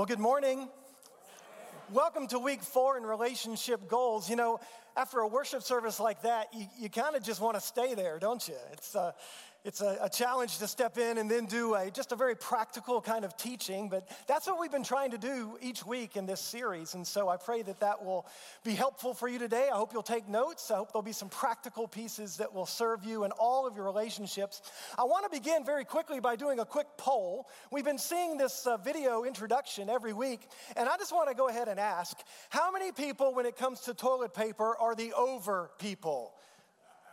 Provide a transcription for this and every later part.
Well, good morning. Welcome to week four in relationship goals. You know, after a worship service like that, you, you kind of just want to stay there, don't you? It's, uh, it's a, a, challenge to step in and then do a, just a very practical kind of teaching, but that's what we've been trying to do each week in this series. And so I pray that that will be helpful for you today. I hope you'll take notes. I hope there'll be some practical pieces that will serve you in all of your relationships. I want to begin very quickly by doing a quick poll. We've been seeing this uh, video introduction every week, and I just want to go ahead and ask how many people, when it comes to toilet paper, are the over people?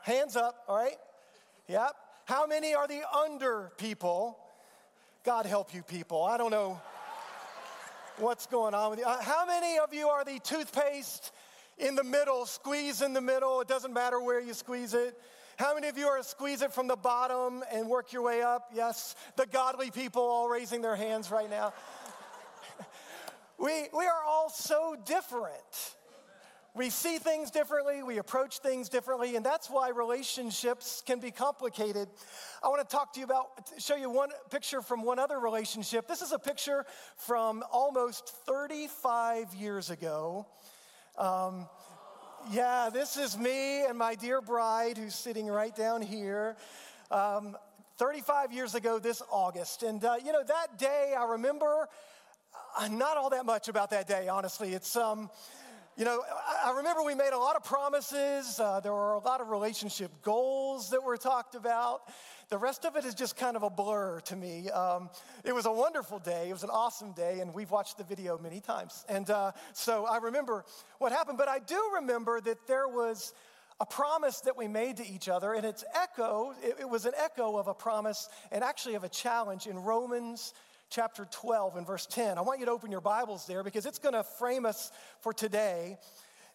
Hands up, all right? Yep. How many are the under people? God help you, people. I don't know what's going on with you. Uh, how many of you are the toothpaste in the middle, squeeze in the middle? It doesn't matter where you squeeze it. How many of you are squeeze it from the bottom and work your way up? Yes, the godly people all raising their hands right now. we, we are all so different. We see things differently, we approach things differently, and that's why relationships can be complicated. I want to talk to you about, show you one picture from one other relationship. This is a picture from almost 35 years ago. Um, yeah, this is me and my dear bride who's sitting right down here. Um, 35 years ago this August. And, uh, you know, that day, I remember uh, not all that much about that day, honestly. It's, um, you know, I remember we made a lot of promises. Uh, there were a lot of relationship goals that were talked about. The rest of it is just kind of a blur to me. Um, it was a wonderful day. It was an awesome day, and we've watched the video many times. And uh, so I remember what happened, but I do remember that there was a promise that we made to each other, and it's echo, it, it was an echo of a promise and actually of a challenge in Romans chapter 12 and verse 10. I want you to open your Bibles there because it's going to frame us for today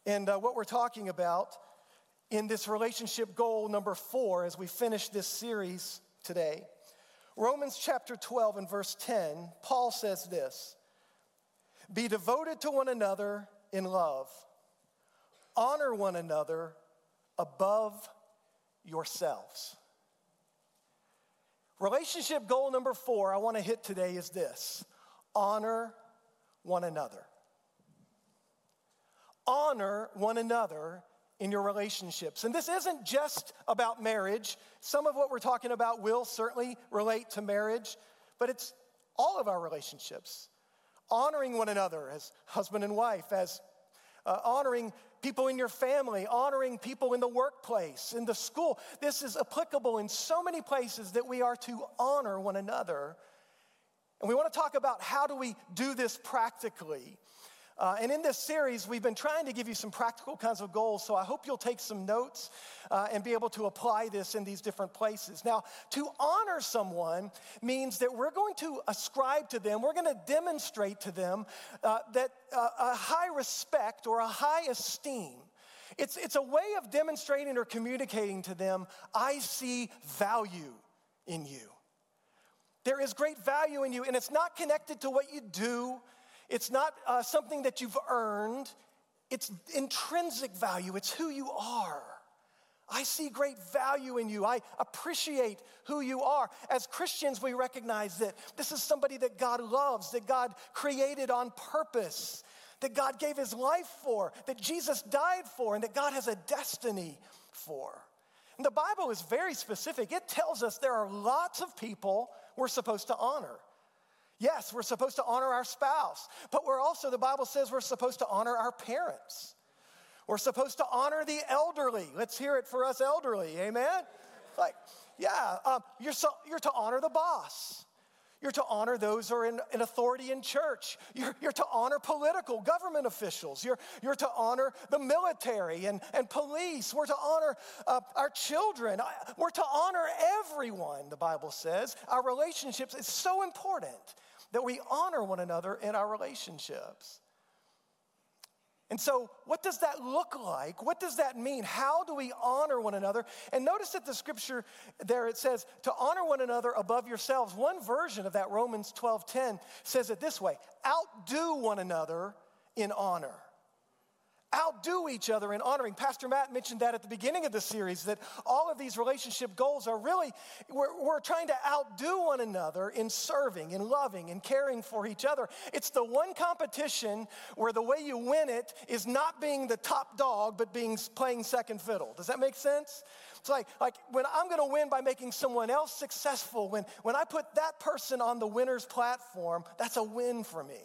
and uh, what we're talking about in this relationship goal number four as we finish this series today. Romans chapter 12 and verse 10, Paul says this Be devoted to one another in love, honor one another above yourselves. Relationship goal number four I want to hit today is this honor one another. Honor one another in your relationships. And this isn't just about marriage. Some of what we're talking about will certainly relate to marriage, but it's all of our relationships. Honoring one another as husband and wife, as uh, honoring people in your family, honoring people in the workplace, in the school. This is applicable in so many places that we are to honor one another. And we want to talk about how do we do this practically. Uh, and in this series, we've been trying to give you some practical kinds of goals, so I hope you'll take some notes uh, and be able to apply this in these different places. Now, to honor someone means that we're going to ascribe to them, we're going to demonstrate to them uh, that uh, a high respect or a high esteem. It's, it's a way of demonstrating or communicating to them, I see value in you. There is great value in you, and it's not connected to what you do. It's not uh, something that you've earned, it's intrinsic value, it's who you are. I see great value in you. I appreciate who you are. As Christians, we recognize that this is somebody that God loves, that God created on purpose, that God gave his life for, that Jesus died for, and that God has a destiny for. And the Bible is very specific. It tells us there are lots of people we're supposed to honor. Yes, we're supposed to honor our spouse, but we're also, the Bible says, we're supposed to honor our parents. We're supposed to honor the elderly. Let's hear it for us elderly, amen? Like, yeah, um, you're, so, you're to honor the boss. You're to honor those who are in, in authority in church. You're, you're, to honor political government officials. You're, you're to honor the military and, and police. We're to honor uh, our children. We're to honor everyone, the Bible says. Our relationships is so important that we honor one another in our relationships. And so, what does that look like? What does that mean? How do we honor one another? And notice that the scripture there it says to honor one another above yourselves. One version of that Romans 12:10 says it this way: outdo one another in honor. Outdo each other in honoring. Pastor Matt mentioned that at the beginning of the series, that all of these relationship goals are really, we're, we're trying to outdo one another in serving, in loving, and caring for each other. It's the one competition where the way you win it is not being the top dog, but being playing second fiddle. Does that make sense? It's like, like when I'm gonna win by making someone else successful, when, when I put that person on the winner's platform, that's a win for me.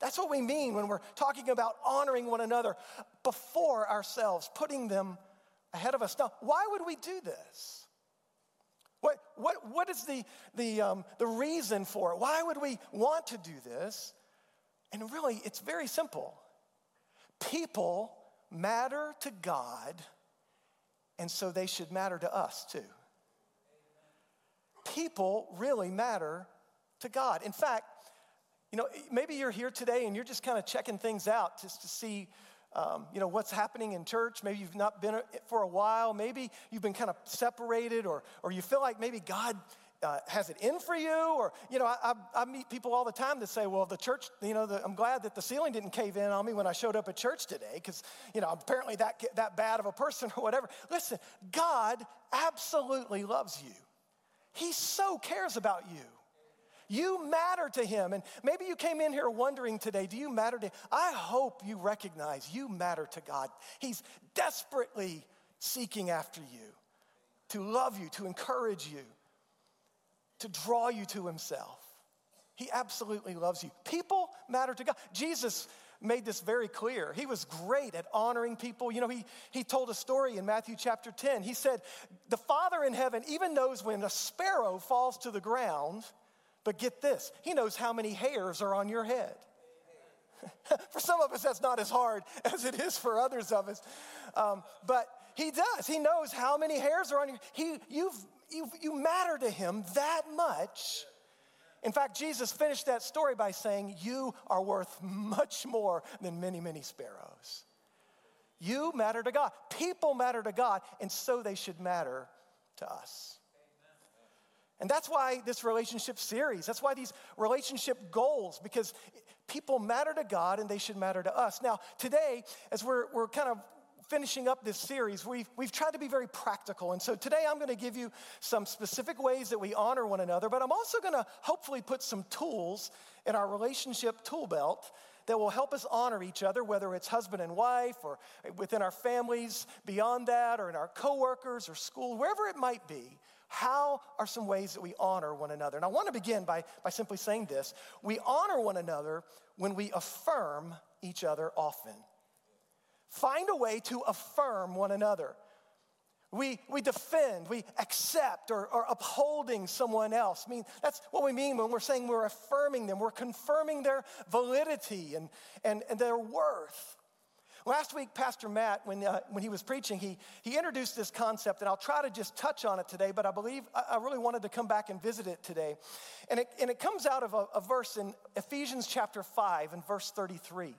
That's what we mean when we're talking about honoring one another before ourselves, putting them ahead of us. Now, why would we do this? What, what, what is the, the, um, the reason for it? Why would we want to do this? And really, it's very simple. People matter to God, and so they should matter to us too. People really matter to God. In fact, you know, maybe you're here today and you're just kind of checking things out just to see, um, you know, what's happening in church. Maybe you've not been for a while. Maybe you've been kind of separated, or or you feel like maybe God uh, has it in for you, or you know, I, I, meet people all the time that say, "Well, the church, you know, the, I'm glad that the ceiling didn't cave in on me when I showed up at church today, because you know, apparently that that bad of a person or whatever." Listen, God absolutely loves you. He so cares about you. You matter to him. And maybe you came in here wondering today, do you matter to him? I hope you recognize you matter to God. He's desperately seeking after you to love you, to encourage you, to draw you to himself. He absolutely loves you. People matter to God. Jesus made this very clear. He was great at honoring people. You know, he, he told a story in Matthew chapter 10. He said, The Father in heaven even knows when a sparrow falls to the ground but get this He knows how many hairs are on your head. for some of us, that's not as hard as it is for others of us. Um, but He does. He knows how many hairs are on your he, you've, you you matter to Him that much. In fact, Jesus finished that story by saying, You are worth much more than many, many sparrows. You matter to God. People matter to God, and so they should matter to us. And that's why this relationship series, that's why these relationship goals, because people matter to God and they should matter to us. Now, today, as we're, we're kind of finishing up this series, we've, we've tried to be very practical. And so today I'm going to give you some specific ways that we honor one another, but I'm also going to hopefully put some tools in our relationship tool belt that will help us honor each other, whether it's husband and wife or within our families, beyond that, or in our coworkers or school, wherever it might be. How are some ways that we honor one another? And I want to begin by, by simply saying this we honor one another when we affirm each other often. Find a way to affirm one another. We, we defend, we accept or, or upholding someone else. I mean, that's what we mean when we're saying we're affirming them. We're confirming their validity and, and, and their worth. Last week, Pastor Matt, when, uh, when he was preaching, he, he introduced this concept, and I'll try to just touch on it today, but I believe I, I really wanted to come back and visit it today. And it, and it comes out of a, a verse in Ephesians chapter 5 and verse 33.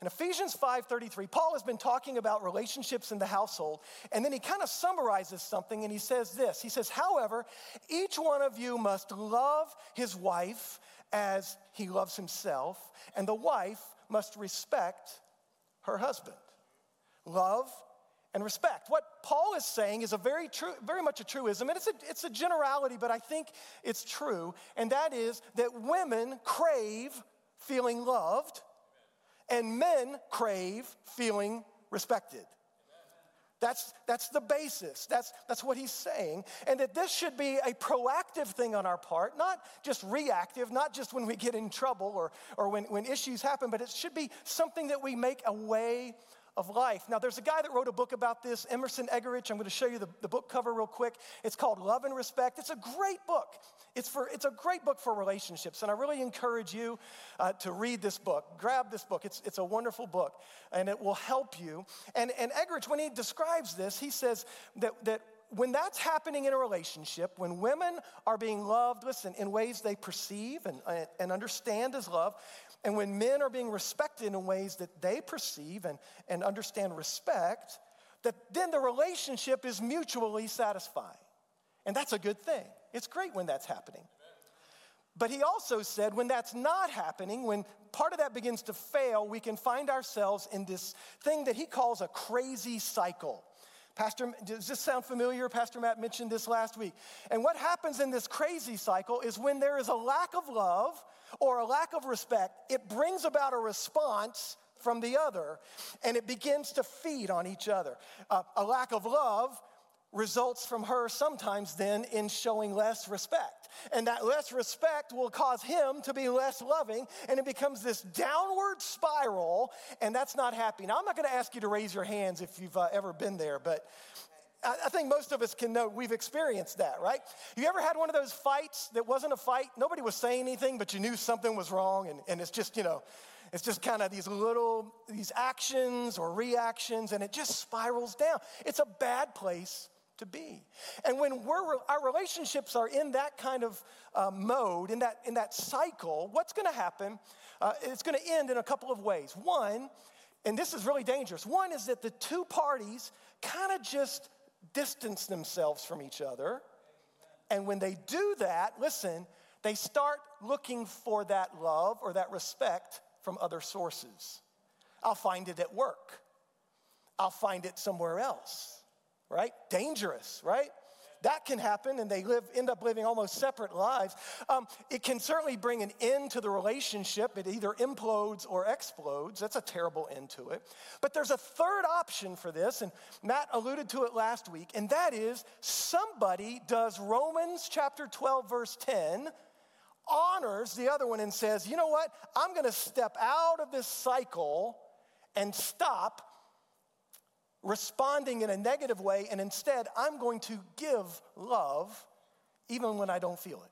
In Ephesians 5:33, Paul has been talking about relationships in the household, and then he kind of summarizes something and he says this. He says, "However, each one of you must love his wife as he loves himself, and the wife must respect her husband. Love and respect. What Paul is saying is a very true, very much a truism, and it's a, it's a generality, but I think it's true, and that is that women crave feeling loved, and men crave feeling respected. That's, that's the basis. That's, that's what he's saying. And that this should be a proactive thing on our part, not just reactive, not just when we get in trouble or, or when, when issues happen, but it should be something that we make a way of life. Now, there's a guy that wrote a book about this, Emerson Eggerichs. I'm going to show you the, the book cover real quick. It's called Love and Respect. It's a great book. It's, for, it's a great book for relationships, and I really encourage you uh, to read this book. Grab this book. It's, it's a wonderful book, and it will help you. And, and Eggerichs, when he describes this, he says that, that when that's happening in a relationship, when women are being loved, listen, in ways they perceive and, and understand as love, and when men are being respected in ways that they perceive and, and understand respect, that then the relationship is mutually satisfying. And that's a good thing. It's great when that's happening. But he also said when that's not happening, when part of that begins to fail, we can find ourselves in this thing that he calls a crazy cycle. Pastor, does this sound familiar? Pastor Matt mentioned this last week. And what happens in this crazy cycle is when there is a lack of love or a lack of respect, it brings about a response from the other and it begins to feed on each other. Uh, a lack of love results from her sometimes then in showing less respect. And that less respect will cause him to be less loving, and it becomes this downward spiral, and that's not happy. Now, I'm not gonna ask you to raise your hands if you've uh, ever been there, but I think most of us can know we've experienced that, right? You ever had one of those fights that wasn't a fight? Nobody was saying anything, but you knew something was wrong, and, and it's just, you know, it's just kind of these little, these actions or reactions, and it just spirals down. It's a bad place to be. And when we're, our relationships are in that kind of uh, mode, in that, in that cycle, what's going to happen? Uh, it's going to end in a couple of ways. One, and this is really dangerous, one is that the two parties kind of just distance themselves from each other. And when they do that, listen, they start looking for that love or that respect from other sources. I'll find it at work. I'll find it somewhere else right? Dangerous, right? That can happen, and they live, end up living almost separate lives. Um, it can certainly bring an end to the relationship. It either implodes or explodes. That's a terrible end to it. But there's a third option for this, and Matt alluded to it last week, and that is somebody does Romans chapter 12, verse 10, honors the other one and says, you know what? I'm going to step out of this cycle and stop responding in a negative way, and instead, I'm going to give love even when I don't feel it.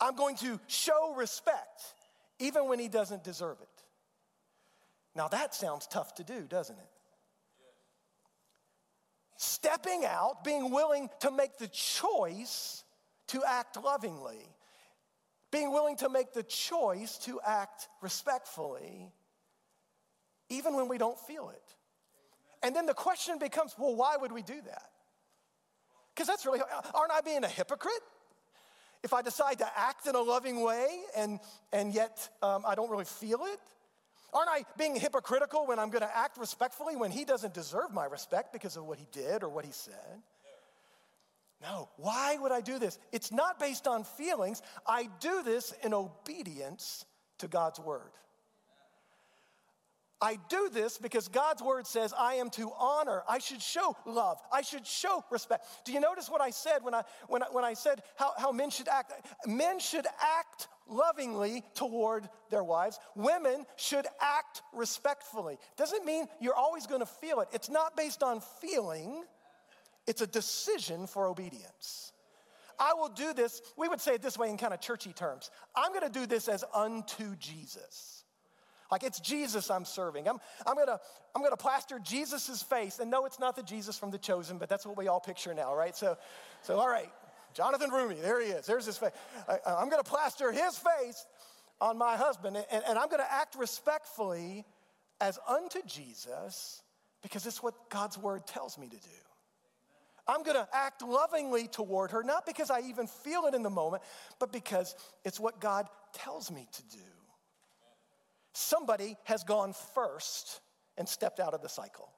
I'm going to show respect even when he doesn't deserve it. Now, that sounds tough to do, doesn't it? Stepping out, being willing to make the choice to act lovingly, being willing to make the choice to act respectfully, even when we don't feel it. And then the question becomes well, why would we do that? Because that's really, aren't I being a hypocrite? If I decide to act in a loving way and, and yet um, I don't really feel it? Aren't I being hypocritical when I'm going to act respectfully when he doesn't deserve my respect because of what he did or what he said? No. Why would I do this? It's not based on feelings. I do this in obedience to God's word. I do this because God's word says I am to honor. I should show love. I should show respect. Do you notice what I said when I, when I, when I said how, how men should act? Men should act lovingly toward their wives. Women should act respectfully. Doesn't mean you're always going to feel it. It's not based on feeling, it's a decision for obedience. I will do this, we would say it this way in kind of churchy terms. I'm going to do this as unto Jesus. Like it's Jesus I'm serving. I'm, I'm, gonna, I'm gonna plaster Jesus' face. And no, it's not the Jesus from The Chosen, but that's what we all picture now, right? So, so all right, Jonathan Roumie, there he is. There's his face. I, am gonna plaster his face on my husband, and, and I'm gonna act respectfully as unto Jesus because it's what God's word tells me to do. I'm gonna act lovingly toward her, not because I even feel it in the moment, but because it's what God tells me to do. Somebody has gone first and stepped out of the cycle.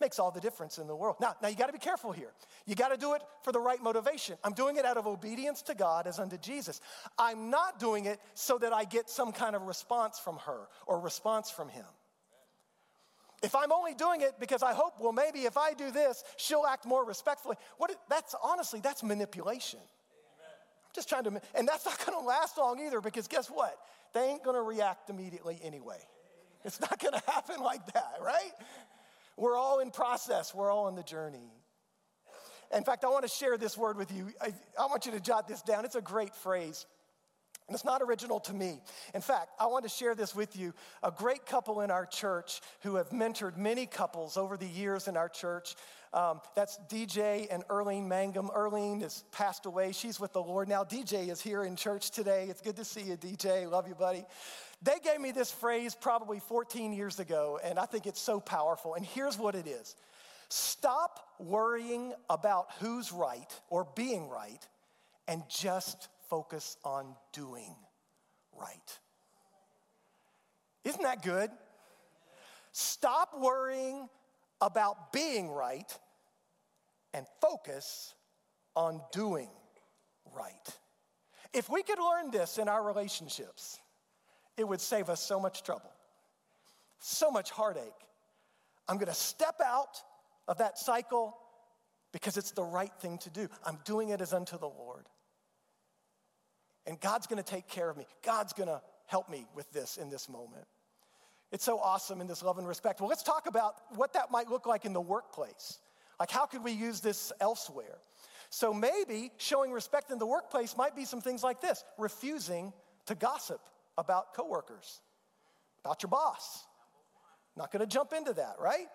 Makes all the difference in the world. Now, now you got to be careful here. You got to do it for the right motivation. I'm doing it out of obedience to God as unto Jesus. I'm not doing it so that I get some kind of response from her or response from him. If I'm only doing it because I hope, well, maybe if I do this, she'll act more respectfully. What? That's honestly, that's manipulation. Just trying to, and that's not to last long either because guess what? they ain't gonna react immediately anyway. It's not gonna happen like that, right? We're all in process, we're all in the journey. In fact, I wanna share this word with you. I, I want you to jot this down. It's a great phrase. And it's not original to me. In fact, I want to share this with you. A great couple in our church who have mentored many couples over the years in our church. Um, that's DJ and Erlene Mangum. Erlene has passed away. She's with the Lord now. DJ is here in church today. It's good to see you, DJ. Love you, buddy. They gave me this phrase probably 14 years ago, and I think it's so powerful. And here's what it is Stop worrying about who's right or being right and just focus on doing right. Isn't that good? Stop worrying about being right and focus on doing right. If we could learn this in our relationships, it would save us so much trouble, so much heartache. I'm gonna step out of that cycle because it's the right thing to do. I'm doing it as unto the Lord. And God's gonna take care of me. God's gonna help me with this in this moment. It's so awesome in this love and respect. Well, let's talk about what that might look like in the workplace. Like, how could we use this elsewhere? So, maybe showing respect in the workplace might be some things like this refusing to gossip about coworkers, about your boss. Not gonna jump into that, right?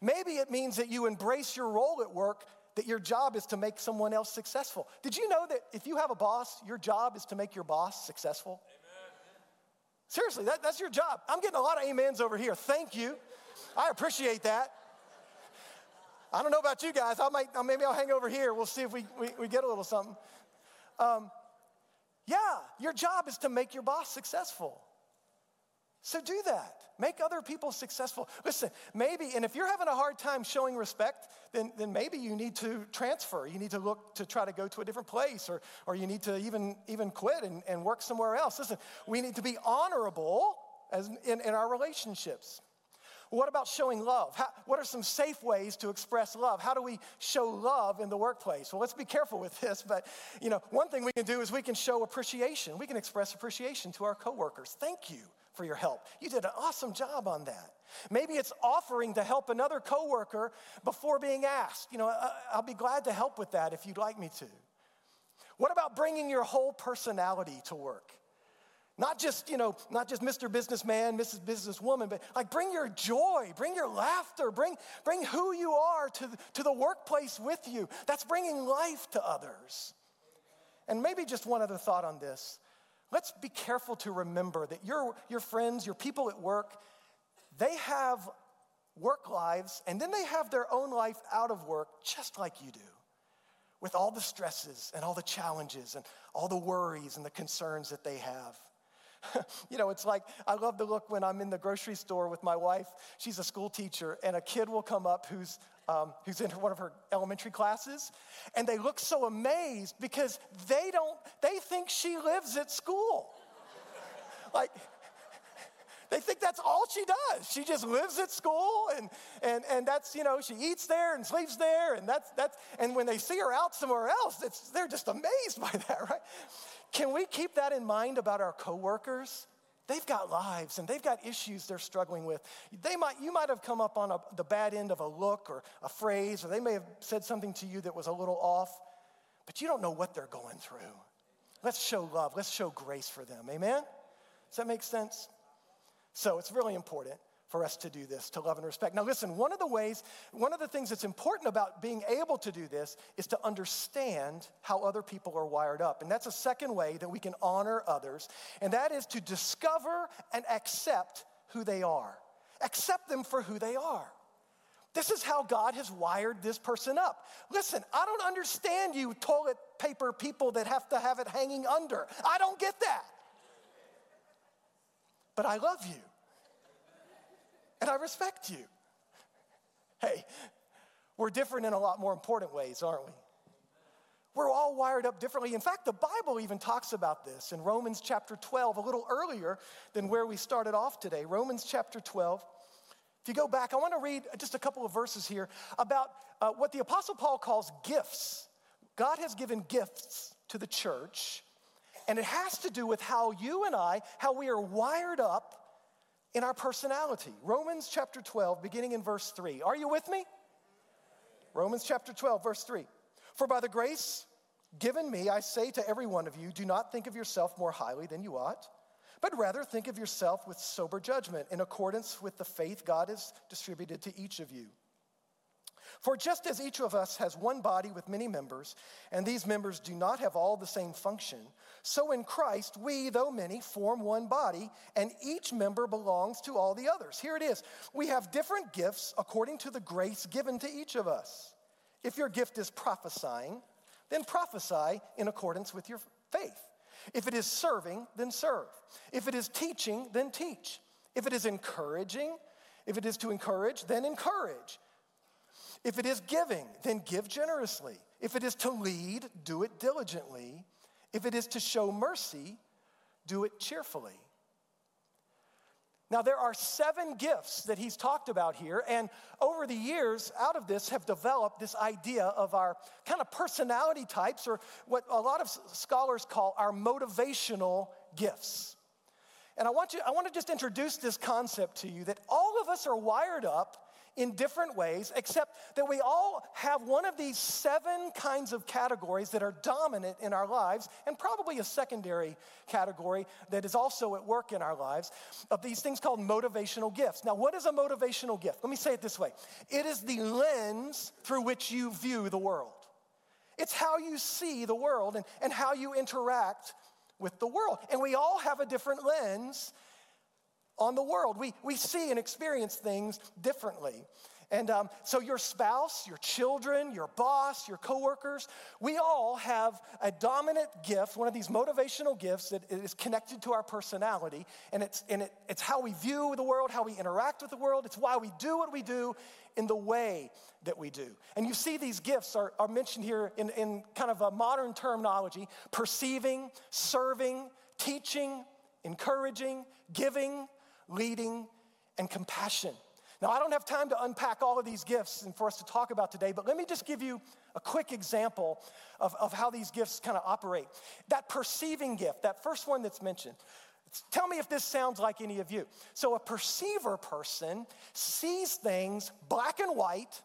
Maybe it means that you embrace your role at work, that your job is to make someone else successful. Did you know that if you have a boss, your job is to make your boss successful? Seriously, that, that's your job. I'm getting a lot of amens over here. Thank you. I appreciate that. I don't know about you guys. I might, maybe I'll hang over here. We'll see if we, we, we get a little something. Um, yeah, your job is to make your boss successful. So do that. Make other people successful. Listen, maybe, and if you're having a hard time showing respect, then, then maybe you need to transfer. You need to look to try to go to a different place, or, or you need to even, even quit and, and work somewhere else. Listen, we need to be honorable as in, in our relationships. What about showing love? How, what are some safe ways to express love? How do we show love in the workplace? Well, let's be careful with this, but you know, one thing we can do is we can show appreciation. We can express appreciation to our coworkers. Thank you for your help. You did an awesome job on that. Maybe it's offering to help another coworker before being asked. You know, I'll be glad to help with that if you'd like me to. What about bringing your whole personality to work? Not just, you know, not just Mr. Businessman, Mrs. Businesswoman, but like bring your joy, bring your laughter, bring, bring who you are to, to the workplace with you. That's bringing life to others. And maybe just one other thought on this. Let's be careful to remember that your, your friends, your people at work, they have work lives and then they have their own life out of work just like you do, with all the stresses and all the challenges and all the worries and the concerns that they have. you know, it's like I love to look when I'm in the grocery store with my wife. She's a school teacher, and a kid will come up who's um, who's in one of her elementary classes, and they look so amazed because they don't, they think she lives at school. like, they think that's all she does. She just lives at school and, and, and that's, you know, she eats there and sleeps there and that's, that's, and when they see her out somewhere else, it's, they're just amazed by that, right? Can we keep that in mind about our coworkers? They've got lives and they've got issues they're struggling with. They might, you might have come up on a, the bad end of a look or a phrase, or they may have said something to you that was a little off, but you don't know what they're going through. Let's show love, let's show grace for them. Amen? Does that make sense? So it's really important for us to do this, to love and respect. Now, listen, one of the ways, one of the things that's important about being able to do this is to understand how other people are wired up. And that's a second way that we can honor others, and that is to discover and accept who they are. Accept them for who they are. This is how God has wired this person up. Listen, I don't understand you toilet paper people that have to have it hanging under. I don't get that. But I love you and I respect you. Hey, we're different in a lot more important ways, aren't we? We're all wired up differently. In fact, the Bible even talks about this in Romans chapter 12, a little earlier than where we started off today. Romans chapter 12. If you go back, I want to read just a couple of verses here about uh, what the Apostle Paul calls gifts. God has given gifts to the church, and it has to do with how you and I, how we are wired up in our personality. Romans chapter 12, beginning in verse 3. Are you with me? Romans chapter 12, verse 3. For by the grace given me, I say to every one of you, do not think of yourself more highly than you ought, but rather think of yourself with sober judgment in accordance with the faith God has distributed to each of you. For just as each of us has one body with many members, and these members do not have all the same function, so in Christ we, though many, form one body, and each member belongs to all the others. Here it is we have different gifts according to the grace given to each of us. If your gift is prophesying, then prophesy in accordance with your faith. If it is serving, then serve. If it is teaching, then teach. If it is encouraging, if it is to encourage, then encourage. If it is giving, then give generously. If it is to lead, do it diligently. If it is to show mercy, do it cheerfully. Now, there are seven gifts that he's talked about here, and over the years, out of this, have developed this idea of our kind of personality types, or what a lot of scholars call our motivational gifts. And I want, you, I want to just introduce this concept to you that all of us are wired up in different ways, except that we all have one of these seven kinds of categories that are dominant in our lives, and probably a secondary category that is also at work in our lives of these things called motivational gifts. Now, what is a motivational gift? Let me say it this way it is the lens through which you view the world, it's how you see the world and, and how you interact with the world. And we all have a different lens on the world. We, we see and experience things differently. And um, so, your spouse, your children, your boss, your coworkers, we all have a dominant gift, one of these motivational gifts that is connected to our personality. And, it's, and it, it's how we view the world, how we interact with the world. It's why we do what we do in the way that we do. And you see, these gifts are, are mentioned here in, in kind of a modern terminology perceiving, serving, teaching, encouraging, giving, leading, and compassion. Now, I don't have time to unpack all of these gifts and for us to talk about today, but let me just give you a quick example of, of how these gifts kind of operate. That perceiving gift, that first one that's mentioned, tell me if this sounds like any of you. So, a perceiver person sees things black and white,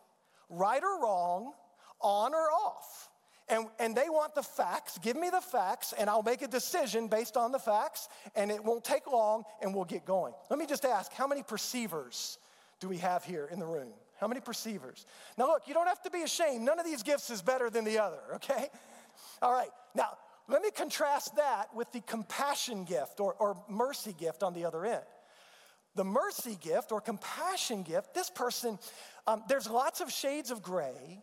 right or wrong, on or off. And, and they want the facts. Give me the facts, and I'll make a decision based on the facts, and it won't take long, and we'll get going. Let me just ask how many perceivers do we have here in the room? How many perceivers? Now, look, you don't have to be ashamed. None of these gifts is better than the other, okay? All right, now let me contrast that with the compassion gift or, or mercy gift on the other end. The mercy gift or compassion gift, this person, um, there's lots of shades of gray.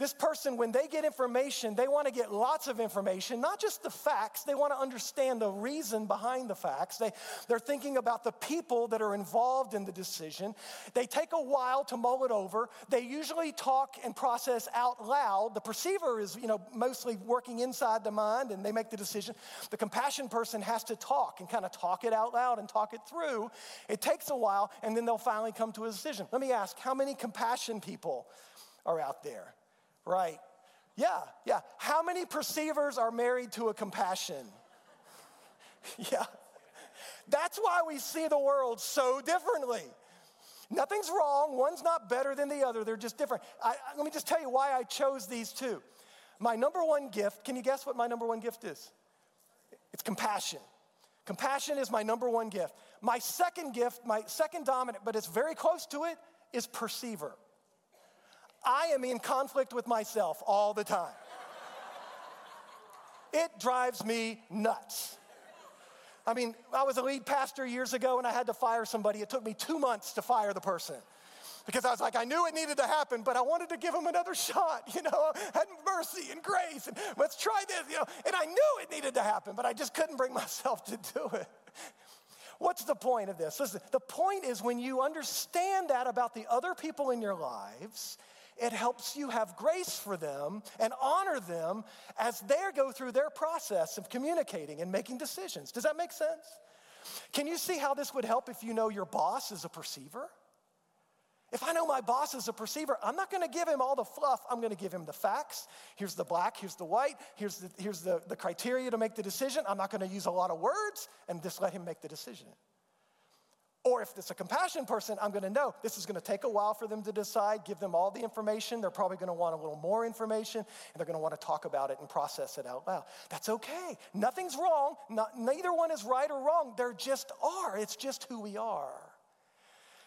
This person, when they get information, they want to get lots of information, not just the facts. They want to understand the reason behind the facts. They, they're thinking about the people that are involved in the decision. They take a while to mull it over. They usually talk and process out loud. The perceiver is, you know, mostly working inside the mind and they make the decision. The compassion person has to talk and kind of talk it out loud and talk it through. It takes a while and then they'll finally come to a decision. Let me ask how many compassion people are out there? Right. Yeah, yeah. How many perceivers are married to a compassion? yeah. That's why we see the world so differently. Nothing's wrong. One's not better than the other. They're just different. I, let me just tell you why I chose these two. My number one gift, can you guess what my number one gift is? It's compassion. Compassion is my number one gift. My second gift, my second dominant, but it's very close to it, is perceiver. I am in conflict with myself all the time. it drives me nuts. I mean, I was a lead pastor years ago and I had to fire somebody. It took me two months to fire the person because I was like, I knew it needed to happen, but I wanted to give him another shot, you know, had mercy and grace, and let's try this, you know. And I knew it needed to happen, but I just couldn't bring myself to do it. What's the point of this? Listen, the point is when you understand that about the other people in your lives it helps you have grace for them and honor them as they go through their process of communicating and making decisions. Does that make sense? Can you see how this would help if you know your boss is a perceiver? If I know my boss is a perceiver, I'm not to give him all the fluff. I'm to give him the facts. Here's the black, here's the white, here's the, here's the, the criteria to make the decision. I'm not to use a lot of words and just let him make the decision. Or if it's a compassion person, I'm going to know this is going to take a while for them to decide, give them all the information. They're probably going to want a little more information, and they're going to want to talk about it and process it out loud. That's okay. Nothing's wrong. Not, neither one is right or wrong. There just are. It's just who we are.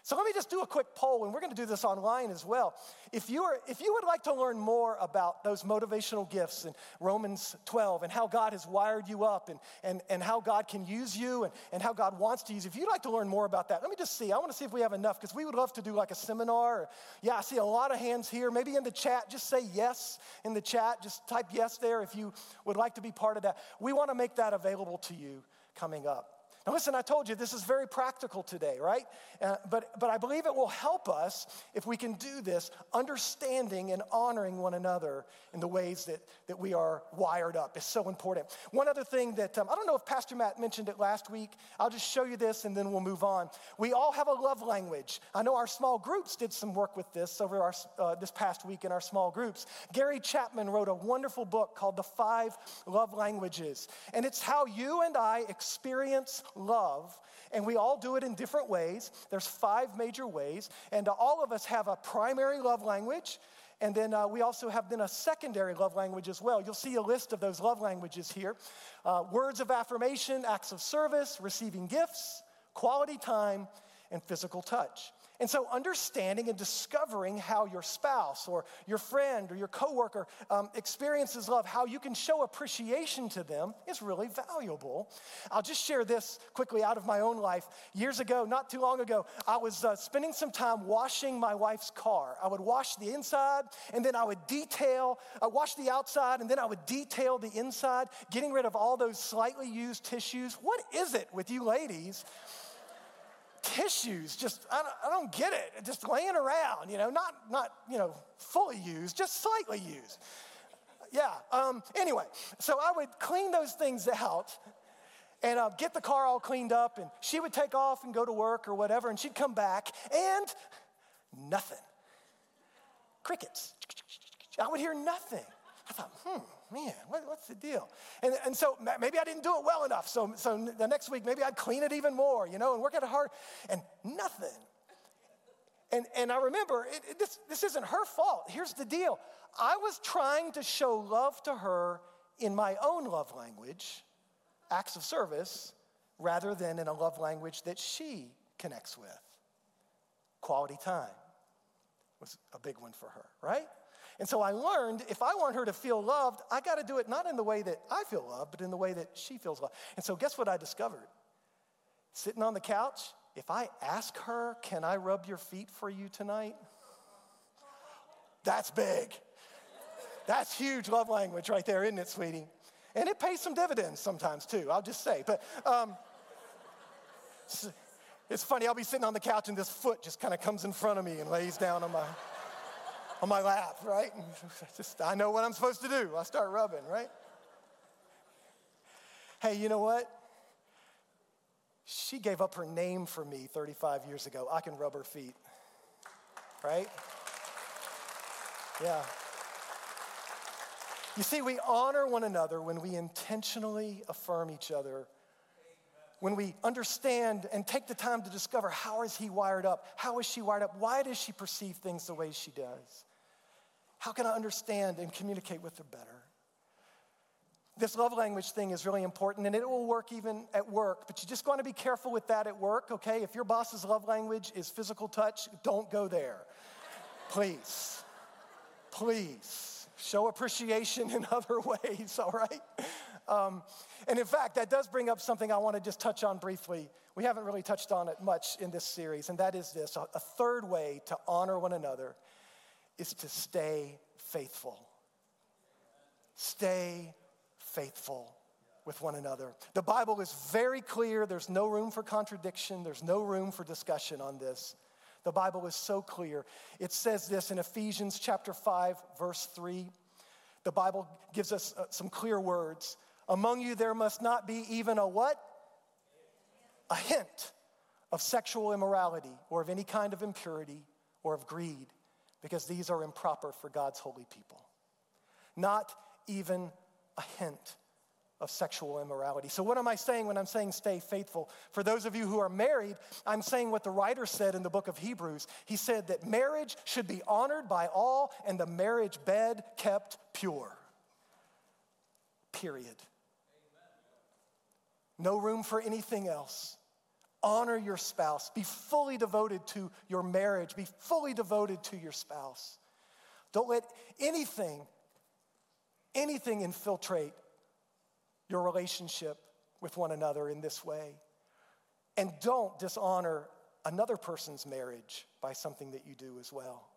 So let me just do a quick poll, and we're going to do this online as well. If you, are, if you would like to learn more about those motivational gifts in Romans 12 and how God has wired you up and, and, and how God can use you and, and how God wants to use you, if you'd like to learn more about that, let me just see. I want to see if we have enough because we would love to do like a seminar. Yeah, I see a lot of hands here. Maybe in the chat, just say yes in the chat. Just type yes there if you would like to be part of that. We want to make that available to you coming up. Now, listen, I told you this is very practical today, right? Uh, but, but I believe it will help us if we can do this, understanding and honoring one another in the ways that, that we are wired up. It's so important. One other thing that um, I don't know if Pastor Matt mentioned it last week. I'll just show you this and then we'll move on. We all have a love language. I know our small groups did some work with this over our, uh, this past week in our small groups. Gary Chapman wrote a wonderful book called The Five Love Languages, and it's how you and I experience love, and we all do it in different ways. There's five major ways, and all of us have a primary love language. And then uh, we also have then a secondary love language as well. You'll see a list of those love languages here uh, words of affirmation, acts of service, receiving gifts, quality time, and physical touch. And so, understanding and discovering how your spouse or your friend or your coworker um, experiences love, how you can show appreciation to them, is really valuable. I'll just share this quickly out of my own life. Years ago, not too long ago, I was uh, spending some time washing my wife's car. I would wash the inside, and then I would detail, I uh, wash the outside, and then I would detail the inside, getting rid of all those slightly used tissues. What is it with you ladies? Tissues, just, I don't, I don't get it, just laying around, you know, not, not, you know, fully used, just slightly used. Yeah, um, anyway, so I would clean those things out and uh, get the car all cleaned up, and she would take off and go to work or whatever, and she'd come back, and nothing. Crickets. I would hear nothing. I thought, hmm, man, what, what's the deal? And, and so maybe I didn't do it well enough. So, so the next week, maybe I'd clean it even more, you know, and work at it hard, and nothing. And, and I remember, it, it, this, this isn't her fault. Here's the deal I was trying to show love to her in my own love language, acts of service, rather than in a love language that she connects with. Quality time was a big one for her, right? And so I learned if I want her to feel loved, I got to do it not in the way that I feel loved, but in the way that she feels loved. And so guess what I discovered? Sitting on the couch, if I ask her, Can I rub your feet for you tonight? That's big. That's huge love language right there, isn't it, sweetie? And it pays some dividends sometimes too, I'll just say. But um, it's funny, I'll be sitting on the couch and this foot just kind of comes in front of me and lays down on my on my lap, right? Just, I know what I'm supposed to do. I start rubbing, right? Hey, you know what? She gave up her name for me 35 years ago. I can rub her feet, right? Yeah. You see, we honor one another when we intentionally affirm each other when we understand and take the time to discover how is he wired up how is she wired up why does she perceive things the way she does how can I understand and communicate with her better? This love language thing is really important and it will work even at work, but you just want to be careful with that at work, okay? If your boss's love language is physical touch, don't go there. Please. Please. Show appreciation in other ways, all right? Um, and in fact, that does bring up something I want to just touch on briefly. We haven't really touched on it much in this series, and that is this a third way to honor one another is to stay faithful. Stay faithful with one another. The Bible is very clear. There's no room for contradiction, there's no room for discussion on this. The Bible is so clear. It says this in Ephesians chapter 5 verse 3. The Bible gives us uh, some clear words. Among you there must not be even a what? A hint of sexual immorality or of any kind of impurity or of greed because these are improper for God's holy people. Not even a hint of sexual immorality. So, what am I saying when I'm saying stay faithful? For those of you who are married, I'm saying what the writer said in the book of Hebrews. He said that marriage should be honored by all and the marriage bed kept pure. Period. No room for anything else. Honor your spouse. Be fully devoted to your marriage. Be fully devoted to your spouse. Don't let anything, anything infiltrate your relationship with one another in this way. And don't dishonor another person's marriage by something that you do as well.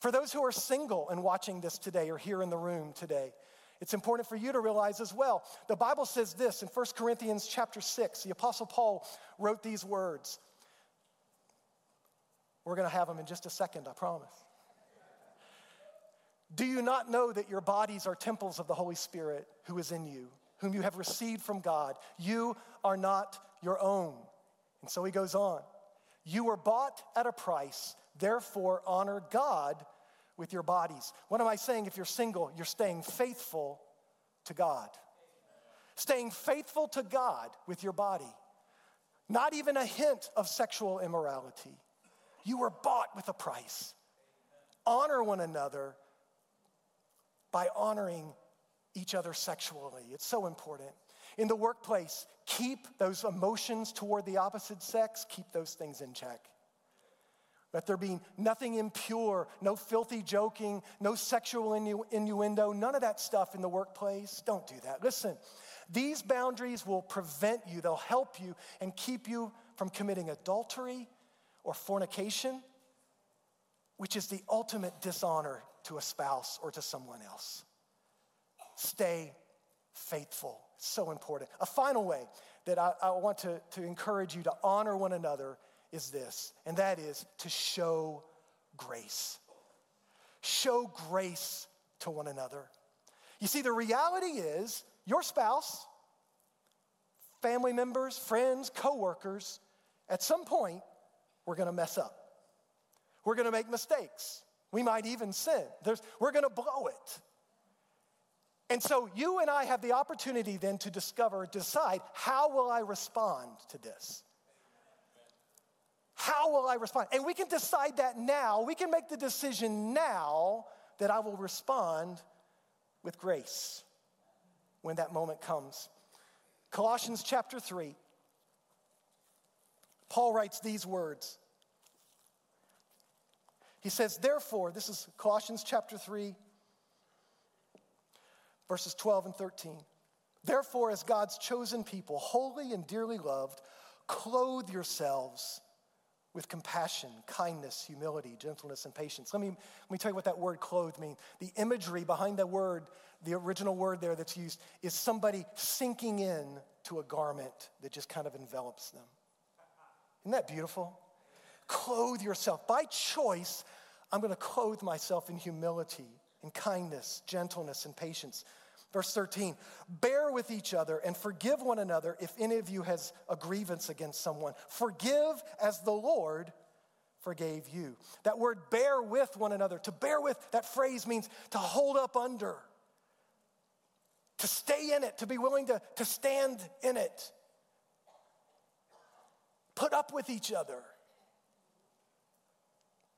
For those who are single and watching this today or here in the room today, it's important for you to realize as well. The Bible says this in 1 Corinthians chapter 6. The apostle Paul wrote these words. We're going to have them in just a second, I promise. Do you not know that your bodies are temples of the Holy Spirit who is in you, whom you have received from God? You are not your own. And so he goes on. You were bought at a price, therefore honor God with your bodies. What am I saying? If you're single, you're staying faithful to God. Staying faithful to God with your body. Not even a hint of sexual immorality. You were bought with a price. Honor one another by honoring each other sexually. It's so important. In the workplace, keep those emotions toward the opposite sex, keep those things in check. Let there be nothing impure, no filthy joking, no sexual innu- innuendo, none of that stuff in the workplace. Don't do that. Listen, these boundaries will prevent you, they'll help you and keep you from committing adultery or fornication, which is the ultimate dishonor to a spouse or to someone else. Stay faithful. It's so important. A final way that I, I want to, to encourage you to honor one another is this, and that is to show grace. Show grace to one another. You see, the reality is your spouse, family members, friends, coworkers, at some point, we're gonna mess up. We're gonna make mistakes. We might even sin. There's, we're gonna blow it. And so you and I have the opportunity then to discover, decide, how will I respond to this? How will I respond? And we can decide that now. We can make the decision now that I will respond with grace when that moment comes. Colossians chapter 3. Paul writes these words. He says, Therefore, this is Colossians chapter 3, verses 12 and 13. Therefore, as God's chosen people, holy and dearly loved, clothe yourselves with compassion, kindness, humility, gentleness, and patience. Let me, let me tell you what that word clothed means. The imagery behind that word, the original word there that's used, is somebody sinking in to a garment that just kind of envelops them. Isn't that beautiful? Clothe yourself. By choice, I'm going to clothe myself in humility, in kindness, gentleness, and patience. Verse 13, bear with each other and forgive one another if any of you has a grievance against someone. Forgive as the Lord forgave you. That word bear with one another, to bear with, that phrase means to hold up under, to stay in it, to be willing to, to stand in it. Put up with each other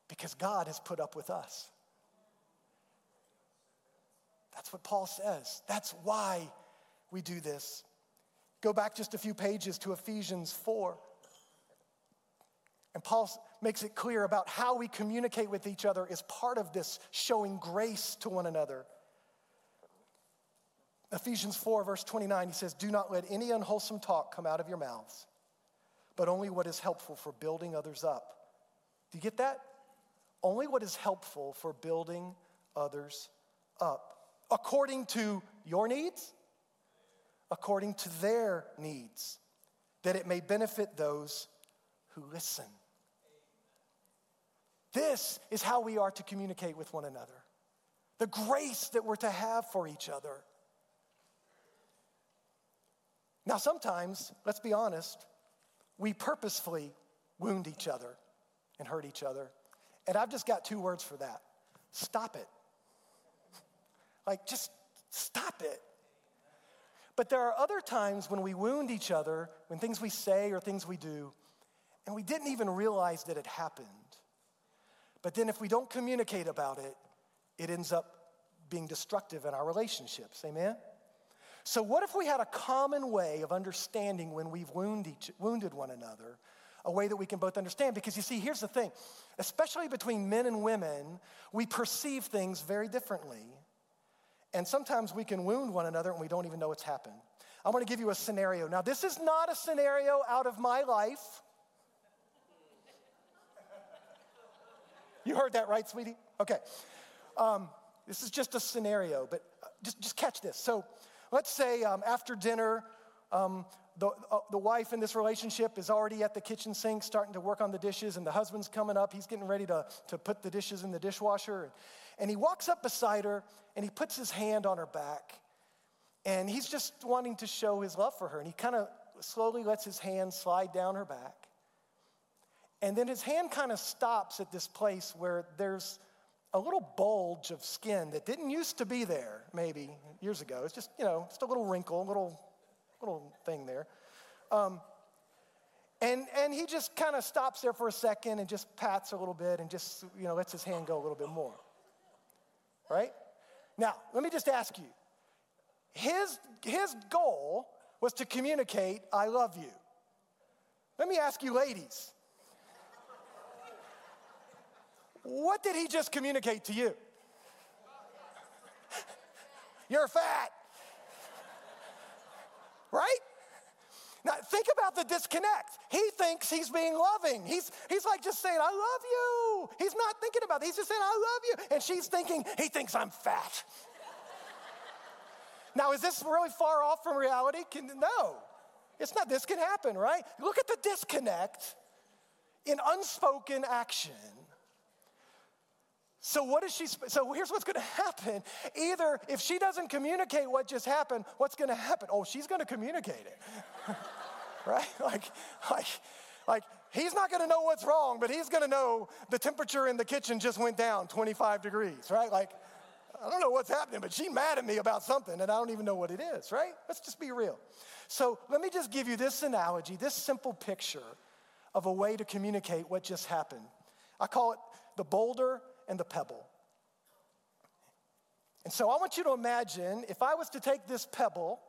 because God has put up with us. That's what Paul says. That's why we do this. Go back just a few pages to Ephesians 4. And Paul makes it clear about how we communicate with each other is part of this showing grace to one another. Ephesians 4, verse 29, he says, Do not let any unwholesome talk come out of your mouths, but only what is helpful for building others up. Do you get that? Only what is helpful for building others up according to your needs, according to their needs, that it may benefit those who listen. This is how we are to communicate with one another. The grace that we're to have for each other. Now, sometimes, let's be honest, we purposefully wound each other and hurt each other. And I've just got two words for that stop it. Like, just stop it. But there are other times when we wound each other, when things we say or things we do, and we didn't even realize that it happened. But then if we don't communicate about it, it ends up being destructive in our relationships. Amen? So, what if we had a common way of understanding when we've wound each, wounded one another, a way that we can both understand? Because you see, here's the thing especially between men and women, we perceive things very differently. And sometimes we can wound one another and we don't even know what's happened. I want to give you a scenario. Now, this is not a scenario out of my life. You heard that right, sweetie? Okay. Um, this is just a scenario, but uh, just, just catch this. So, Let's say um, after dinner, um, the, uh, the wife in this relationship is already at the kitchen sink starting to work on the dishes, and the husband's coming up. He's getting ready to, to put the dishes in the dishwasher. And, he walks up beside her and he puts his hand on her back. And he's just wanting to show his love for her. And he kind of slowly lets his hand slide down her back. And then his hand kind of stops at this place where there's a little bulge of skin that didn't used to be there maybe years ago. It's just, you know, just a little wrinkle, a little, little thing there. Um, and, and he just kind of stops there for a second and just pats a little bit and just, you know, lets his hand go a little bit more. Right? Now, let me just ask you. His, his goal was to communicate, I love you. Let me ask you, ladies. What did he just communicate to you? You're fat. Right? Now, think about the disconnect. He thinks he's being loving. He's, he's like just saying, I love you. He's not thinking about it. He's just saying, I love you. And she's thinking, he thinks I'm fat. now, is this really far off from reality? Can, no, it's not. This can happen, right? Look at the disconnect in unspoken action so what is she so here's what's going to happen. Either if she doesn't communicate what just happened, what's going to happen? Oh, she's going to communicate it. right? Like like like he's not going to know what's wrong, but he's going to know the temperature in the kitchen just went down 25 degrees, right? Like I don't know what's happening, but she's mad at me about something and I don't even know what it is, right? Let's just be real. So let me just give you this analogy, this simple picture of a way to communicate what just happened. I call it the boulder and the pebble. And so I want you to imagine if I was to take this pebble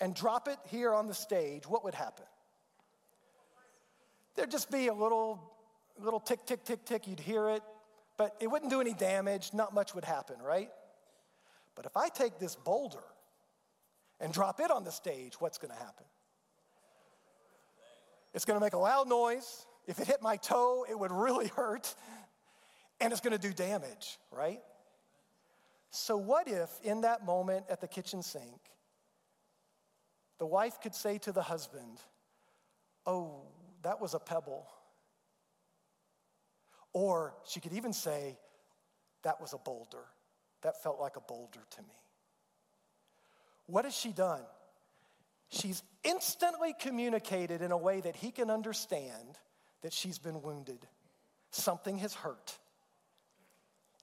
and drop it here on the stage, what would happen? There'd just be a little, little tick, tick, tick, tick. You'd hear it, but it wouldn't do any damage. Not much would happen, right? But if I take this boulder and drop it on the stage, what's going to happen? It's going to make a loud noise. If it hit my toe, it would really hurt and it's going to do damage, right? So, what if in that moment at the kitchen sink, the wife could say to the husband, Oh, that was a pebble. Or she could even say, That was a boulder. That felt like a boulder to me. What has she done? She's instantly communicated in a way that he can understand that she's been wounded. Something has hurt.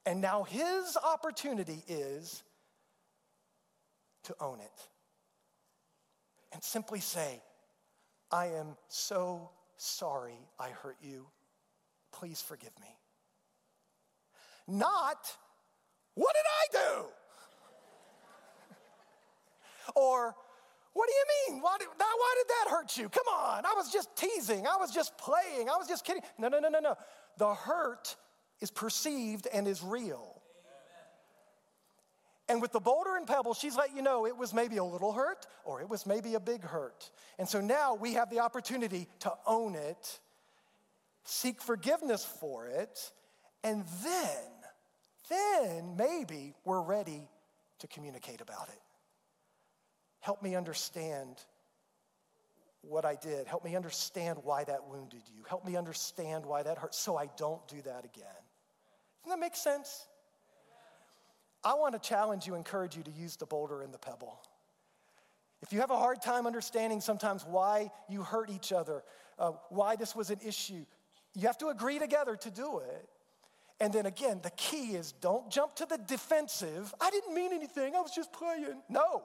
And now his opportunity is to own it and simply say, I am so sorry I hurt you. Please forgive me. Not, what did I do? or, what do you mean? Why did, why did that hurt you? Come on, I was just teasing. I was just playing. I was just kidding. No, no, no, no, no. The hurt is perceived and is real. And with the boulder and pebble, she's let you know it was maybe a little hurt or it was maybe a big hurt. And so now we have the opportunity to own it, seek forgiveness for it, and then, then maybe we're ready to communicate about it. Help me understand what I did. Help me understand why that wounded you. Help me understand why that hurt so I don't do that again. Doesn't that make sense? I want to challenge you, encourage you to use the boulder and the pebble. If you have a hard time understanding sometimes why you hurt each other, uh, why this was an issue, you have to agree together to do it. And then again, the key is don't jump to the defensive. I didn't mean anything, I was just playing. No,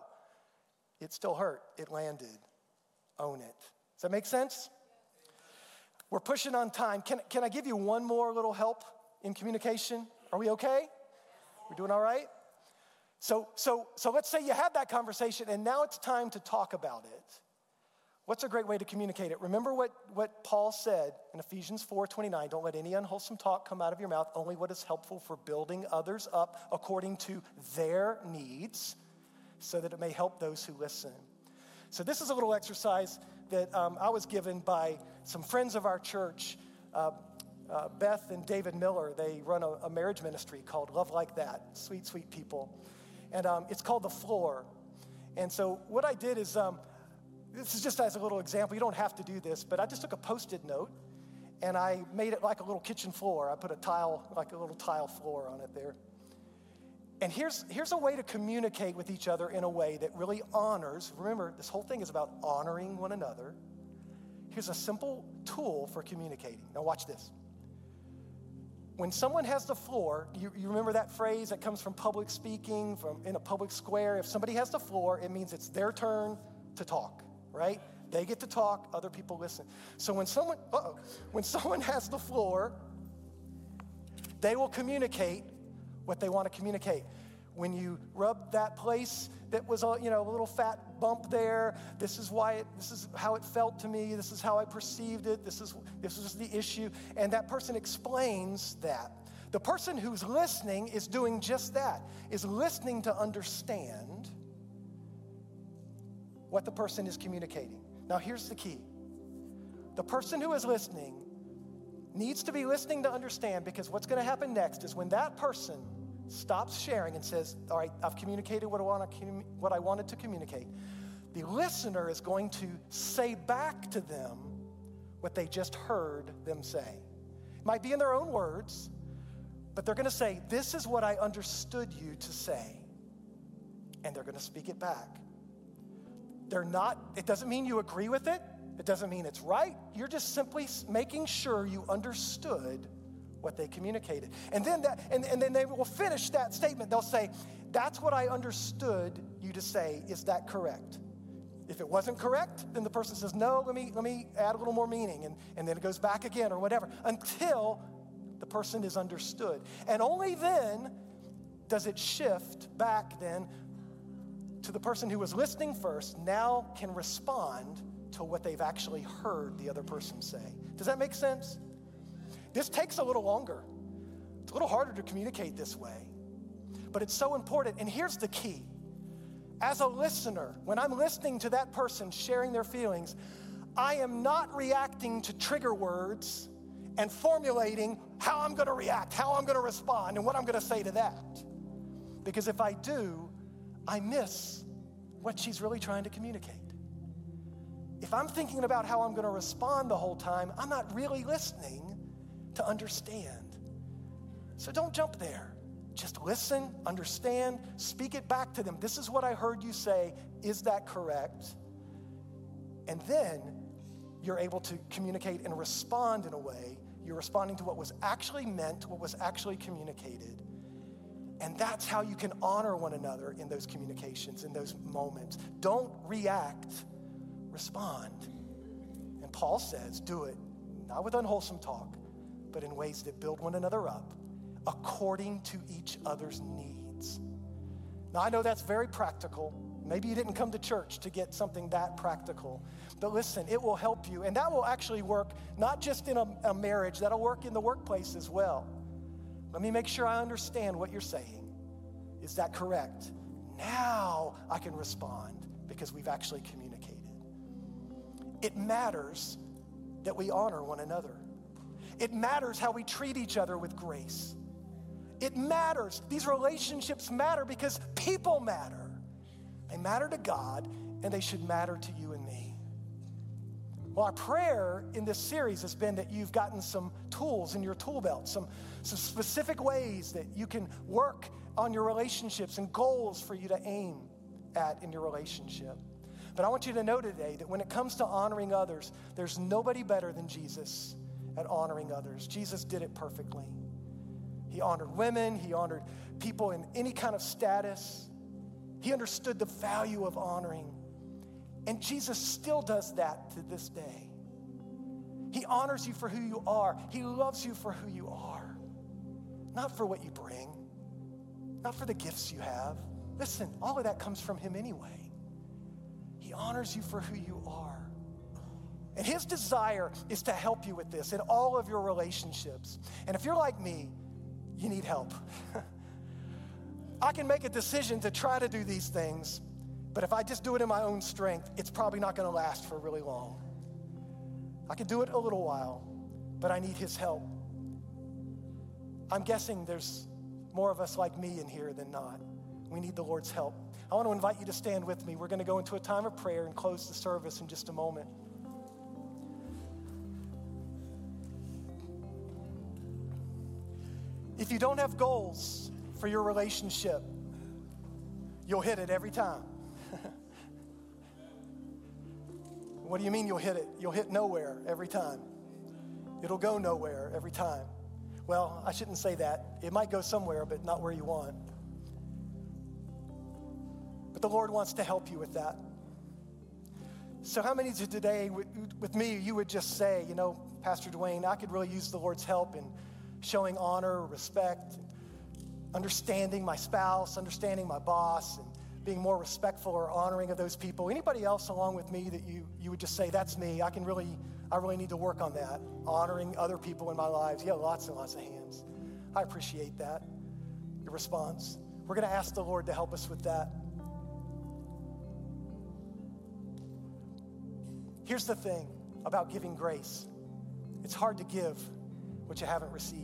it still hurt. It landed. Own it. Does that make sense? We're pushing on time. Can, can I give you one more little help? In communication? Are we okay? We're doing all right? So, so, so let's say you had that conversation and now it's time to talk about it. What's a great way to communicate it? Remember what, what Paul said in Ephesians 4:29, don't let any unwholesome talk come out of your mouth, only what is helpful for building others up according to their needs, so that it may help those who listen. So this is a little exercise that um, I was given by some friends of our church. Uh, uh, Beth and David Miller, they run a, a, marriage ministry called Love Like That. Sweet, sweet people. And um, it's called The Floor. And so what I did is, um, this is just as a little example, you don't have to do this, but I just took a post it note and I made it like a little kitchen floor. I put a tile, like a little tile floor on it there. And here's, here's a way to communicate with each other in a way that really honors. Remember, this whole thing is about honoring one another. Here's a simple tool for communicating. Now, watch this when someone has the floor, you, you, remember that phrase that comes from public speaking, from in a public square. If somebody has the floor, it means it's their turn to talk, right? They get to talk, other people listen. So when someone, uh-oh, when someone has the floor, they will communicate what they want to communicate when you rub that place that was a, you know, a little fat bump there. This is why it, this is how it felt to me. This is how I perceived it. This is this was the issue. And that person explains that. The person who's listening is doing just that, is listening to understand what the person is communicating. Now here's the key. The person who is listening needs to be listening to understand because what's going to happen next is when that person stops sharing and says, All right, I've communicated what I, want what I wanted to communicate, the listener is going to say back to them what they just heard them say. It might be in their own words, but they're going to say, This is what I understood you to say. And they're going to speak it back. They're not, it doesn't mean you agree with it, it doesn't mean it's right. You're just simply making sure you understood what they communicated. And then, that, and, and then they will finish that statement. They'll say, That's what I understood you to say. Is that correct? If it wasn't correct, then the person says, No, let me, let me add a little more meaning. And, and then it goes back again or whatever until the person is understood. And only then does it shift back then to the person who was listening first, now can respond to what they've actually heard the other person say. Does that make sense? This takes a little longer. It's a little harder to communicate this way, but it's so important. And here's the key as a listener, when I'm listening to that person sharing their feelings, I am not reacting to trigger words and formulating how I'm going to react, how I'm going to respond, and what I'm going to say to that. Because if I do, I miss what she's really trying to communicate. If I'm thinking about how I'm going to respond the whole time, I'm not really listening to understand. So don't jump there. Just listen, understand, speak it back to them. This is what I heard you say. Is that correct? And then you're able to communicate and respond in a way. You're responding to what was actually meant, what was actually communicated. And that's how you can honor one another in those communications, in those moments. Don't react, respond. And Paul says, do it, not with unwholesome talk, but in ways that build one another up according to each other's needs. Now, I know that's very practical. Maybe you didn't come to church to get something that practical. But listen, it will help you. And that will actually work not just in a, a, marriage, that'll work in the workplace as well. Let me make sure I understand what you're saying. Is that correct? Now I can respond because we've actually communicated. It matters that we honor one another. It matters how we treat each other with grace. It matters. These relationships matter because people matter. They matter to God and they should matter to you and me. Well, our prayer in this series has been that you've gotten some tools in your tool belt, some, some specific ways that you can work on your relationships and goals for you to aim at in your relationship. But I want you to know today that when it comes to honoring others, there's nobody better than Jesus at honoring others. Jesus did it perfectly. He honored women, he honored people in any kind of status. He understood the value of honoring. And Jesus still does that to this day. He honors you for who you are, He loves you for who you are, not for what you bring, not for the gifts you have, listen, all of that comes from Him anyway. He honors you for who you are. And His desire is to help you with this in all of your relationships. And if you're like me, you need help. I can make a decision to try to do these things, but if I just do it in my own strength, it's probably not going to last for really long. I can do it a little while, but I need His help. I'm guessing there's more of us like me in here than not. We need the Lord's help. I want to invite you to stand with me. We're going to go into a time of prayer and close the service in just a moment. If you don't have goals for your relationship, you'll hit it every time. what do you mean you'll hit it? You'll hit nowhere every time. It'll go nowhere every time. Well, I shouldn't say that. It might go somewhere, but not where you want. But the Lord wants to help you with that. So, how many today, with, me, you would just say, you know, Pastor Dwayne, I could really use the Lord's help in showing honor, respect, understanding my spouse, understanding my boss, and being more respectful or honoring of those people. Anybody else along with me that you, you would just say, that's me, I can really, I really need to work on that, honoring other people in my lives. Yeah, lots and lots of hands. I appreciate that, your response. We're going to ask the Lord to help us with that. Here's the thing about giving grace it's hard to give what you haven't received.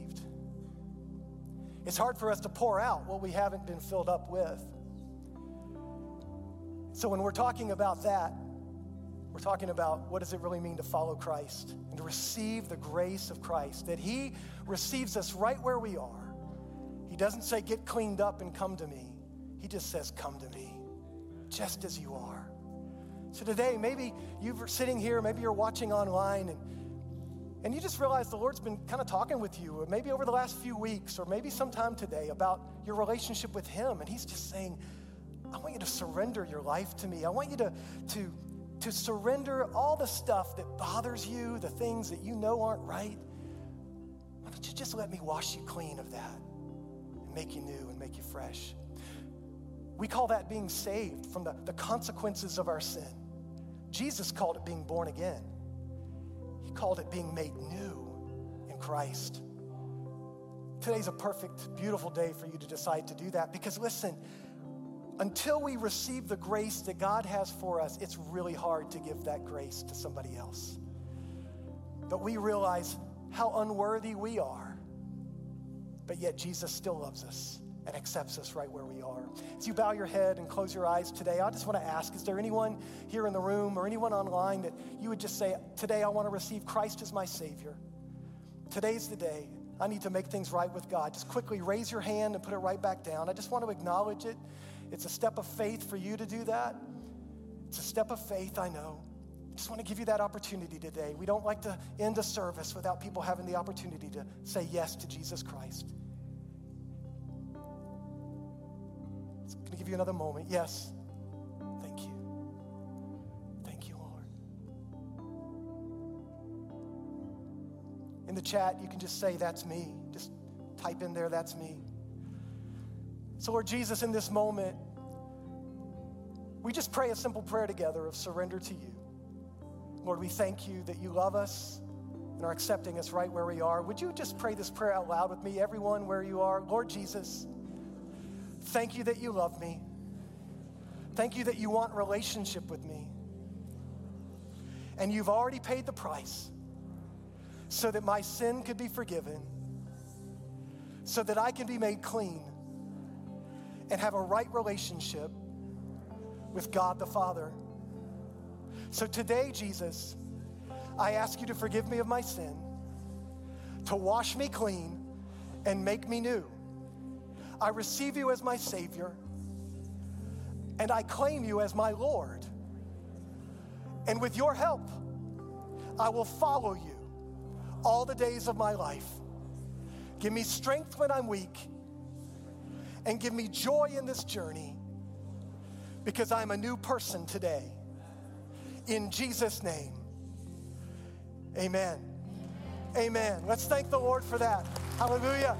It's hard for us to pour out what we haven't been filled up with. So, when we're talking about that, we're talking about what does it really mean to follow Christ and to receive the grace of Christ, that He receives us right where we are. He doesn't say, get cleaned up and come to me. He just says, come to me, just as you are. So today, maybe you're sitting here, maybe you're watching online, and, and you just realize the Lord's been kind of talking with you, or maybe over the last few weeks, or maybe sometime today about your relationship with Him. And He's just saying, I want you to surrender your life to me. I want you to, to, to surrender all the stuff that bothers you, the things that you know aren't right. Why don't you just let me wash you clean of that and make you new and make you fresh? We call that being saved from the, the consequences of our sin. Jesus called it being born again, Called it being made new in Christ. Today's a perfect, beautiful day for you to decide to do that because listen, until we receive the grace that God has for us, it's really hard to give that grace to somebody else. But we realize how unworthy we are, but yet Jesus still loves us and accepts us right where we are. As you bow your head and close your eyes today, I just want to ask is there anyone here in the room or anyone online that you would just say, Today I want to receive Christ as my Savior? Today's the day. I need to make things right with God. Just quickly raise your hand and put it right back down. I just want to acknowledge it. It's a step of faith for you to do that. It's a step of faith, I know. I just want to give you that opportunity today. We don't like to end a service without people having the opportunity to say yes to Jesus Christ. You another moment. Yes. Thank you. Thank you, Lord. In the chat, you can just say, That's me. Just type in there, That's me. So, Lord Jesus, in this moment, we just pray a simple prayer together of surrender to you. Lord, we thank you that you love us and are accepting us right where we are. Would you just pray this prayer out loud with me, everyone, where you are? Lord Jesus, Thank you that you love me. Thank you that you want relationship with me. And you've already paid the price so that my sin could be forgiven, so that I can be made clean and have a right relationship with God the Father. So today, Jesus, I ask you to forgive me of my sin, to wash me clean, and make me new. I receive you as my Savior, and I claim you as my Lord. And with your help, I will follow you all the days of my life. Give me strength when I'm weak, and give me joy in this journey because I'm a new person today. In Jesus' name, amen. Amen. Let's thank the Lord for that. Hallelujah.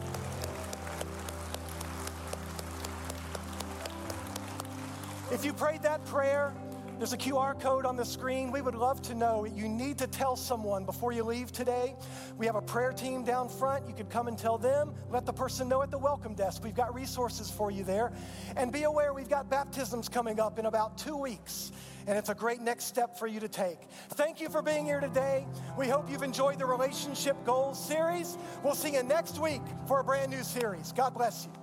If you prayed that prayer, there's a QR code on the screen. We would love to know. You need to tell someone before you leave today. We have a prayer team down front. You could come and tell them. Let the person know at the welcome desk. We've got resources for you there. And be aware we've got baptisms coming up in about two weeks. And it's a great next step for you to take. Thank you for being here today. We hope you've enjoyed the Relationship Goals series. We'll see you next week for a brand new series. God bless you.